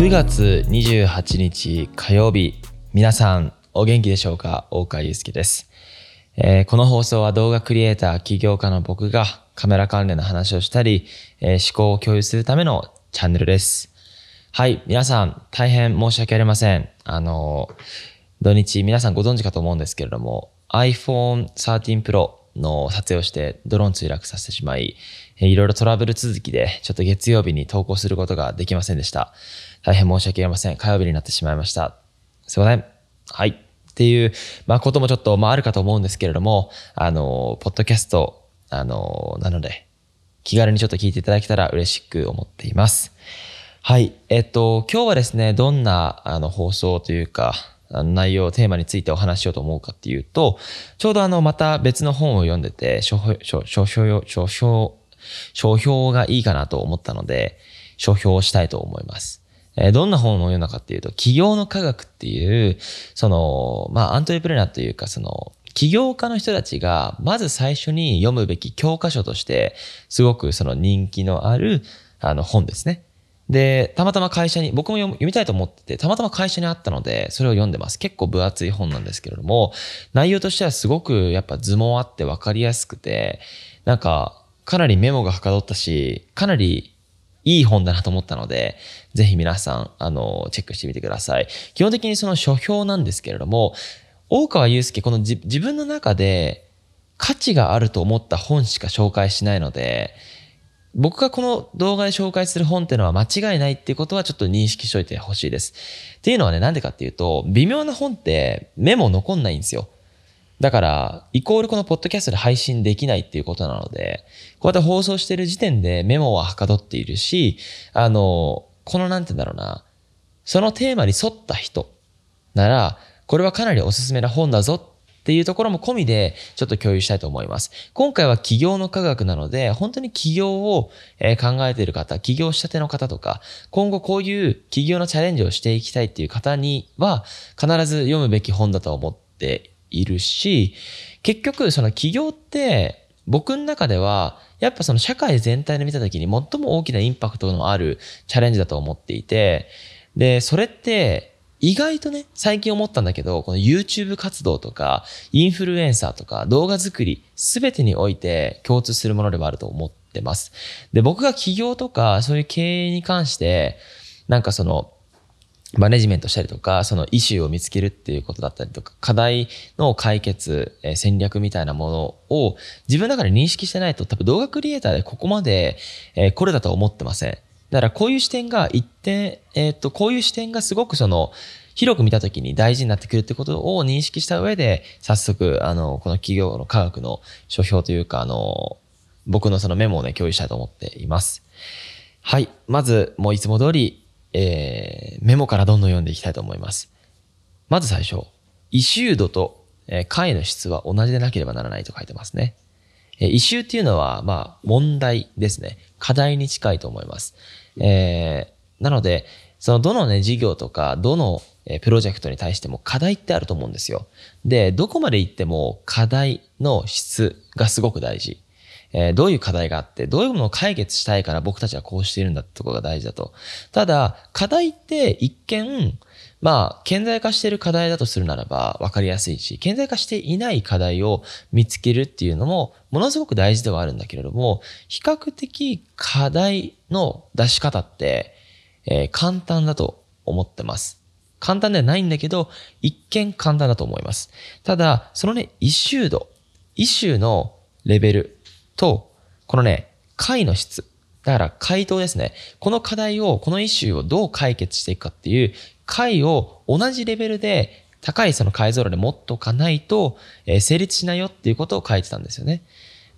9月28日火曜日皆さんお元気でしょうか？大川祐介です、えー、この放送は動画クリエイター起業家の僕がカメラ関連の話をしたり、えー、思考を共有するためのチャンネルです。はい皆さん大変申し訳ありません。あの土日皆さんご存知かと思うんですけれども iPhone 13 Pro の撮影をしてドローン墜落させてしまい、いろいろトラブル続きでちょっと月曜日に投稿することができませんでした。大変申し訳ありません。火曜日になってしまいました。すいません。はい。っていう、まあ、こともちょっと、まあ、あるかと思うんですけれども、あの、ポッドキャスト、あの、なので、気軽にちょっと聞いていただけたら嬉しく思っています。はい。えっと、今日はですね、どんな、あの、放送というか、内容、テーマについてお話しようと思うかっていうと、ちょうどあの、また別の本を読んでて、書評、書評、書評、書評がいいかなと思ったので、書評をしたいと思います。えどんな本を読んだかっていうと、企業の科学っていう、その、まあ、アントレプレナーというか、その、起業家の人たちが、まず最初に読むべき教科書として、すごくその人気のある、あの、本ですね。で、たまたま会社に、僕も読みたいと思ってて、たまたま会社にあったので、それを読んでます。結構分厚い本なんですけれども、内容としてはすごくやっぱ図もあって分かりやすくて、なんか、かなりメモがはかどったし、かなりいい本だなと思ったので、ぜひ皆さん、あの、チェックしてみてください。基本的にその書評なんですけれども、大川祐介、この自分の中で価値があると思った本しか紹介しないので、僕がこの動画で紹介する本っていうのは間違いないっていうことはちょっと認識しといてほしいです。っていうのはね、なんでかっていうと、微妙な本ってメモ残んないんですよ。だから、イコールこのポッドキャストで配信できないっていうことなので、こうやって放送してる時点でメモははかどっているし、あの、このなんて言うんだろうな、そのテーマに沿った人なら、これはかなりおすすめな本だぞっていうところも込みでちょっと共有したいと思います。今回は起業の科学なので、本当に起業を考えている方、起業したての方とか、今後こういう起業のチャレンジをしていきたいっていう方には、必ず読むべき本だと思っているし、結局その起業って僕の中では、やっぱその社会全体で見た時に最も大きなインパクトのあるチャレンジだと思っていて、で、それって意外とね、最近思ったんだけど、この YouTube 活動とか、インフルエンサーとか、動画作り、すべてにおいて共通するものでもあると思ってます。で、僕が起業とか、そういう経営に関して、なんかその、マネジメントしたりとか、そのイシューを見つけるっていうことだったりとか、課題の解決、え戦略みたいなものを自分の中で認識してないと多分動画クリエイターでここまで、えこれだと思ってません。だからこういう視点が一点、えっ、と、こういう視点がすごくその、広く見たときに大事になってくるってことを認識した上で、早速、あの、この企業の科学の書評というか、あの、僕のそのメモをね、共有したいと思っています。はい。まず、もういつも通り、えー、メモからどんどん読んでいきたいと思います。まず最初、異臭度と、えー、解の質は同じでなければならないと書いてますね。えー、異臭っていうのは、まあ、問題ですね。課題に近いと思います。えー、なので、そのどのね、事業とか、どのプロジェクトに対しても課題ってあると思うんですよ。で、どこまで行っても課題の質がすごく大事。えー、どういう課題があって、どういうものを解決したいから僕たちはこうしているんだってところが大事だと。ただ、課題って一見、まあ、顕在化している課題だとするならば分かりやすいし、顕在化していない課題を見つけるっていうのも、ものすごく大事ではあるんだけれども、比較的課題の出し方って、えー、簡単だと思ってます。簡単ではないんだけど、一見簡単だと思います。ただ、そのね、イシュー度、イシューのレベルと、このね、解の質。だから回答ですね。この課題を、このイシューをどう解決していくかっていう回を同じレベルで高いその解像度で持っとかないと、えー、成立しないよっていうことを書いてたんですよね。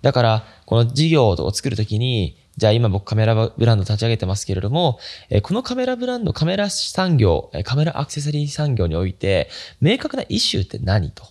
だから、この事業を作るときに、じゃあ今僕カメラブランド立ち上げてますけれども、えー、このカメラブランド、カメラ産業、カメラアクセサリー産業において、明確なイシューって何と？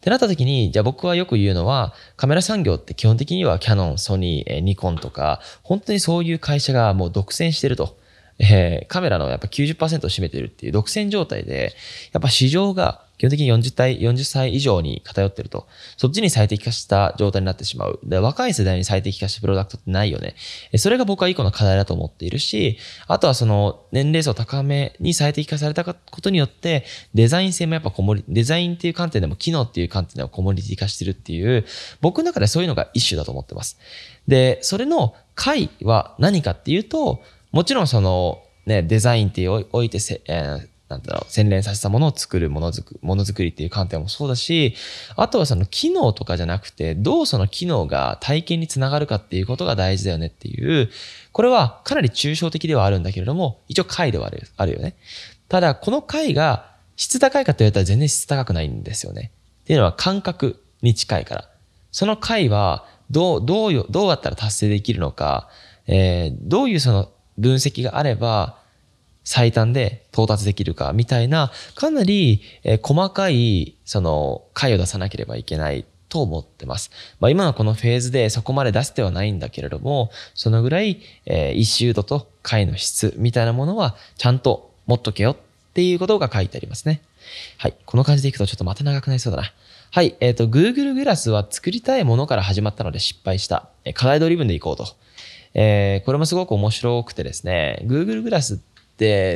ってなった時に、じゃあ僕はよく言うのは、カメラ産業って基本的にはキャノン、ソニー、ニコンとか、本当にそういう会社がもう独占してると。えー、カメラのやっぱ90%を占めてるっていう独占状態で、やっぱ市場が基本的に40代、40歳以上に偏ってると、そっちに最適化した状態になってしまう。で若い世代に最適化したプロダクトってないよね。それが僕は一個の課題だと思っているし、あとはその年齢層高めに最適化されたことによって、デザイン性もやっぱコモリ、デザインっていう観点でも機能っていう観点でもコモリティ化してるっていう、僕の中でそういうのが一種だと思ってます。で、それの解は何かっていうと、もちろんその、ね、デザインっておいて、えー、なんだろう、洗練させたものを作るものづく、ものづくりっていう観点もそうだし、あとはその機能とかじゃなくて、どうその機能が体験につながるかっていうことが大事だよねっていう、これはかなり抽象的ではあるんだけれども、一応回ではあるあるよね。ただ、この回が質高いかと言われたら全然質高くないんですよね。っていうのは感覚に近いから。その回は、どう、どうよ、どうやったら達成できるのか、えー、どういうその分析があれば、最短で到達できるかみたいな、かなり、細かい、その、回を出さなければいけないと思ってます。まあ、今のこのフェーズでそこまで出してはないんだけれども、そのぐらい、え、一周度と回の質みたいなものはちゃんと持っとけよっていうことが書いてありますね。はい。この感じでいくとちょっとまた長くなりそうだな。はい。えっ、ー、と、Google グラスは作りたいものから始まったので失敗した。課題ドリブンでいこうと。えー、これもすごく面白くてですね、Google グラスって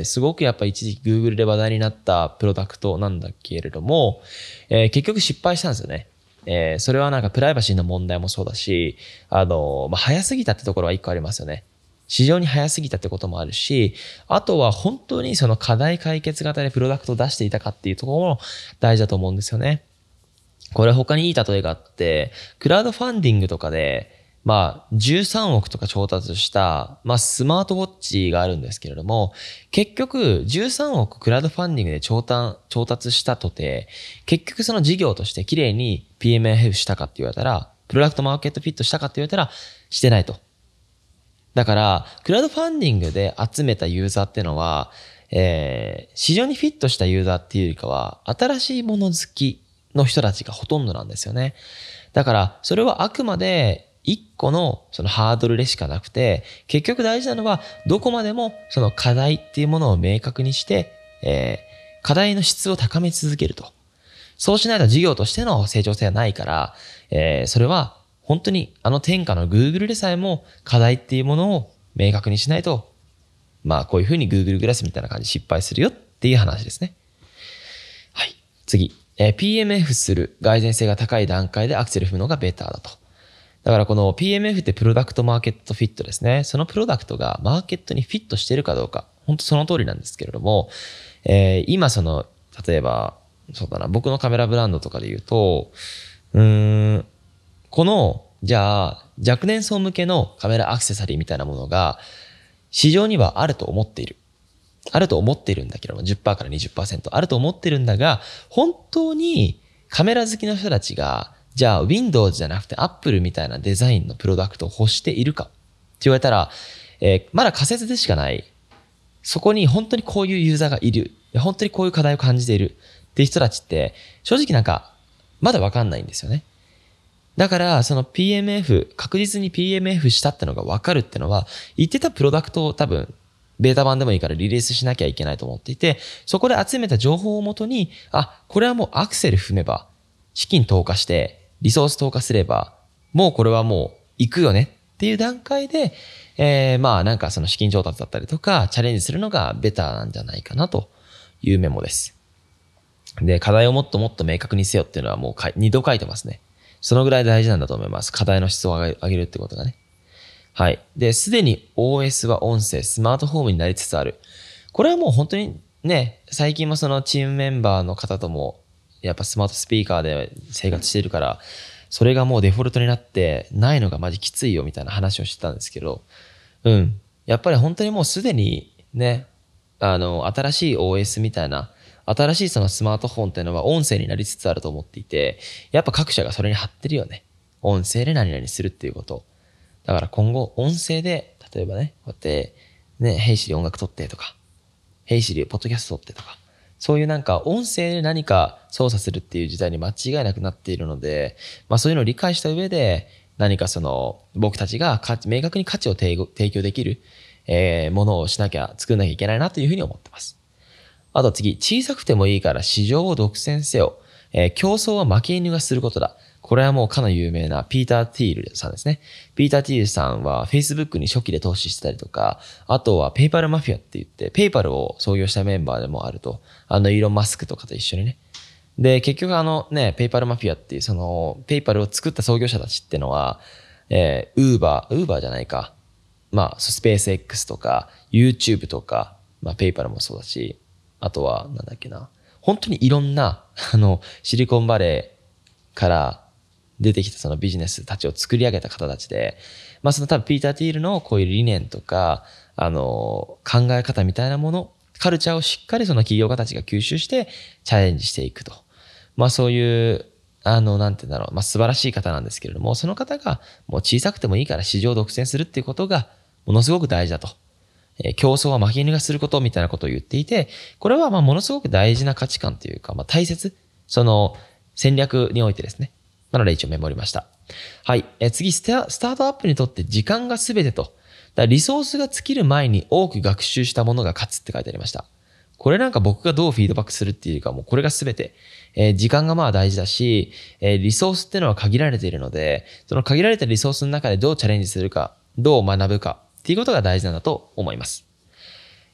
すごくやっぱ一時期 Google で話題になったプロダクトなんだけれども、えー、結局失敗したんですよね。えー、それはなんかプライバシーの問題もそうだし、あの、まあ、早すぎたってところは一個ありますよね。市場に早すぎたってこともあるし、あとは本当にその課題解決型でプロダクトを出していたかっていうところも大事だと思うんですよね。これ他にいい例えがあって、クラウドファンディングとかで、まあ、13億とか調達した、まあ、スマートウォッチがあるんですけれども、結局、13億クラウドファンディングで調達調達したとて、結局その事業として綺麗に PMF したかって言われたら、プロダクトマーケットフィットしたかって言われたら、してないと。だから、クラウドファンディングで集めたユーザーってのは、えー、市場にフィットしたユーザーっていうよりかは、新しいもの好きの人たちがほとんどなんですよね。だから、それはあくまで一個のそのハードルでしかなくて、結局大事なのは、どこまでもその課題っていうものを明確にして、えー、課題の質を高め続けると。そうしないと事業としての成長性はないから、えー、それは本当にあの天下の Google でさえも課題っていうものを明確にしないと、まあこういうふうに Google グラスみたいな感じで失敗するよっていう話ですね。はい。次。えー、PMF する蓋然性が高い段階でアクセル踏むのがベターだと。だからこの PMF ってプロダクトマーケットフィットですね。そのプロダクトがマーケットにフィットしてるかどうか。本当その通りなんですけれども、えー、今その、例えば、そうだな、僕のカメラブランドとかで言うと、うーん、この、じゃあ、若年層向けのカメラアクセサリーみたいなものが、市場にはあると思っている。あると思っているんだけども、10%から20%あると思ってるんだが、本当にカメラ好きの人たちがじゃあ Windows じゃなくて Apple みたいなデザインのプロダクトを欲しているかって言われたら、えー、まだ仮説でしかない。そこに本当にこういうユーザーがいる。本当にこういう課題を感じているっていう人たちって、正直なんか、まだわかんないんですよね。だから、その PMF、確実に PMF したってのがわかるってのは、言ってたプロダクトを多分、ベータ版でもいいからリリースしなきゃいけないと思っていて、そこで集めた情報をもとに、あ、これはもうアクセル踏めば、資金投下して、リソース投下すれば、もうこれはもう行くよねっていう段階で、えー、まあなんかその資金調達だったりとか、チャレンジするのがベターなんじゃないかなというメモです。で、課題をもっともっと明確にせよっていうのはもう2度書いてますね。そのぐらい大事なんだと思います。課題の質を上げるってことがね。はい。で、すでに OS は音声、スマートフォームになりつつある。これはもう本当にね、最近もそのチームメンバーの方ともやっぱスマートスピーカーで生活してるから、それがもうデフォルトになってないのがマジきついよみたいな話をしてたんですけど、うん。やっぱり本当にもうすでにね、あの、新しい OS みたいな、新しいそのスマートフォンっていうのは音声になりつつあると思っていて、やっぱ各社がそれに貼ってるよね。音声で何々するっていうこと。だから今後、音声で、例えばね、こうやって、ね、ヘイシリ音楽撮ってとか、ヘイシリポッドキャスト撮ってとか、そういうなんか音声で何か操作するっていう時代に間違いなくなっているので、まあそういうのを理解した上で、何かその僕たちが明確に価値を提供できる、えー、ものをしなきゃ、作んなきゃいけないなというふうに思ってます。あと次、小さくてもいいから市場を独占せよ。えー、競争は負け犬がすることだ。これはもうかの有名なピーター・ティールさんですね。ピーター・ティールさんは Facebook に初期で投資してたりとか、あとは PayPal マフィアって言って、 PayPal を創業したメンバーでもあると、あのイーロン・マスクとかと一緒にね。で、結局あのね、 PayPal マフィアっていうその、 PayPal を作った創業者たちってのは、えー、ウーバー、ウーバーじゃないか。まあ、スペース X とか、YouTube とか、まあ、 PayPal もそうだし、あとは、なんだっけな。本当にいろんな、あの、シリコンバレーから出てきたそのビジネスたちを作り上げた方たちで、まあその多分ピーター・ティールのこういう理念とか、あの、考え方みたいなもの、カルチャーをしっかりその企業家たちが吸収してチャレンジしていくと。まあそういう、あの、なんて言うんだろう、まあ素晴らしい方なんですけれども、その方がもう小さくてもいいから市場を独占するっていうことがものすごく大事だと。えー、競争は負け犬がすることみたいなことを言っていて、これはまあものすごく大事な価値観というか、まあ大切、その戦略においてですね。なので一応メモりました。はい。え次スタ、スタートアップにとって時間が全てと。だリソースが尽きる前に多く学習したものが勝つって書いてありました。これなんか僕がどうフィードバックするっていうか、もうこれが全て。えー、時間がまあ大事だし、えー、リソースっていうのは限られているので、その限られたリソースの中でどうチャレンジするか、どう学ぶかっていうことが大事なんだと思います。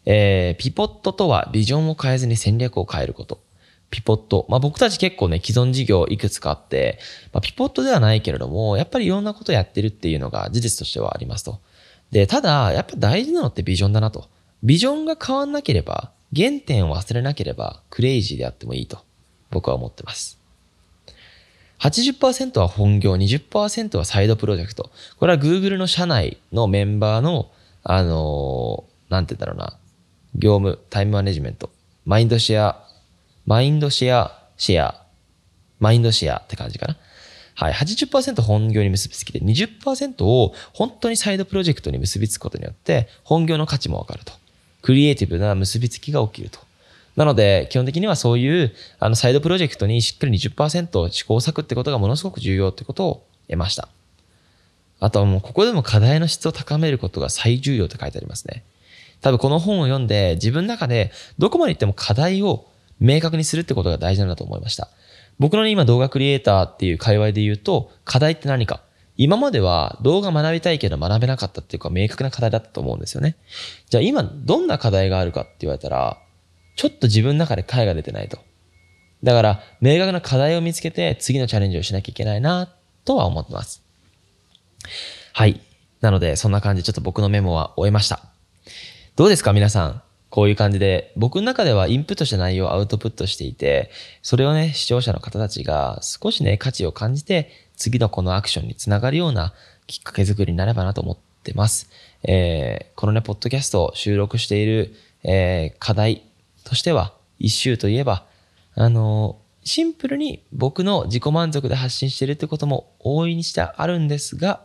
えー、ピポットとはビジョンを変えずに戦略を変えること。ピポット。まあ僕たち結構ね、既存事業いくつかあって、まあ、ピポットではないけれども、やっぱりいろんなことやってるっていうのが事実としてはありますと。で、ただ、やっぱ大事なのってビジョンだなと。ビジョンが変わんなければ、原点を忘れなければ、クレイジーであってもいいと、僕は思ってます。80%は本業、20%はサイドプロジェクト。これは Google の社内のメンバーの、あのー、なんて言うんだろうな、業務、タイムマネジメント、マインドシェアマインドシェア、シェア、マインドシェアって感じかな。はい。80%本業に結びつきて、20%を本当にサイドプロジェクトに結びつくことによって、本業の価値もわかると。クリエイティブな結びつきが起きると。なので、基本的にはそういう、あの、サイドプロジェクトにしっかり20%試行錯ってことがものすごく重要ってことを得ました。あとはもう、ここでも課題の質を高めることが最重要って書いてありますね。多分この本を読んで、自分の中でどこまで行っても課題を明確にするってことが大事なんだと思いました。僕の、ね、今動画クリエイターっていう界隈で言うと、課題って何か。今までは動画学びたいけど学べなかったっていうか明確な課題だったと思うんですよね。じゃあ今どんな課題があるかって言われたら、ちょっと自分の中で解が出てないと。だから、明確な課題を見つけて次のチャレンジをしなきゃいけないな、とは思ってます。はい。なので、そんな感じでちょっと僕のメモは終えました。どうですか皆さん？こういう感じで、僕の中ではインプットした内容をアウトプットしていて、それをね、視聴者の方たちが少しね、価値を感じて、次のこのアクションにつながるようなきっかけ作りになればなと思ってます。えー、このね、ポッドキャストを収録している、えー、課題としては、一周といえば、あのー、シンプルに僕の自己満足で発信してるってことも大いにしてあるんですが、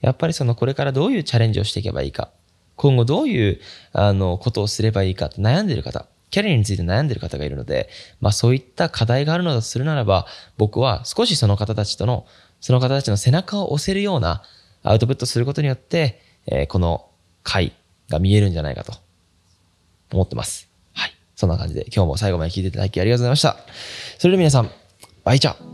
やっぱりそのこれからどういうチャレンジをしていけばいいか。今後どういうあのことをすればいいかと悩んでいる方、キャリアについて悩んでいる方がいるので、まあそういった課題があるのだとするならば、僕は少しその方たちとの、その方たちの背中を押せるようなアウトプットすることによって、えー、この回が見えるんじゃないかと思ってます。はい。そんな感じで今日も最後まで聞いていただきありがとうございました。それでは皆さん、バイチャ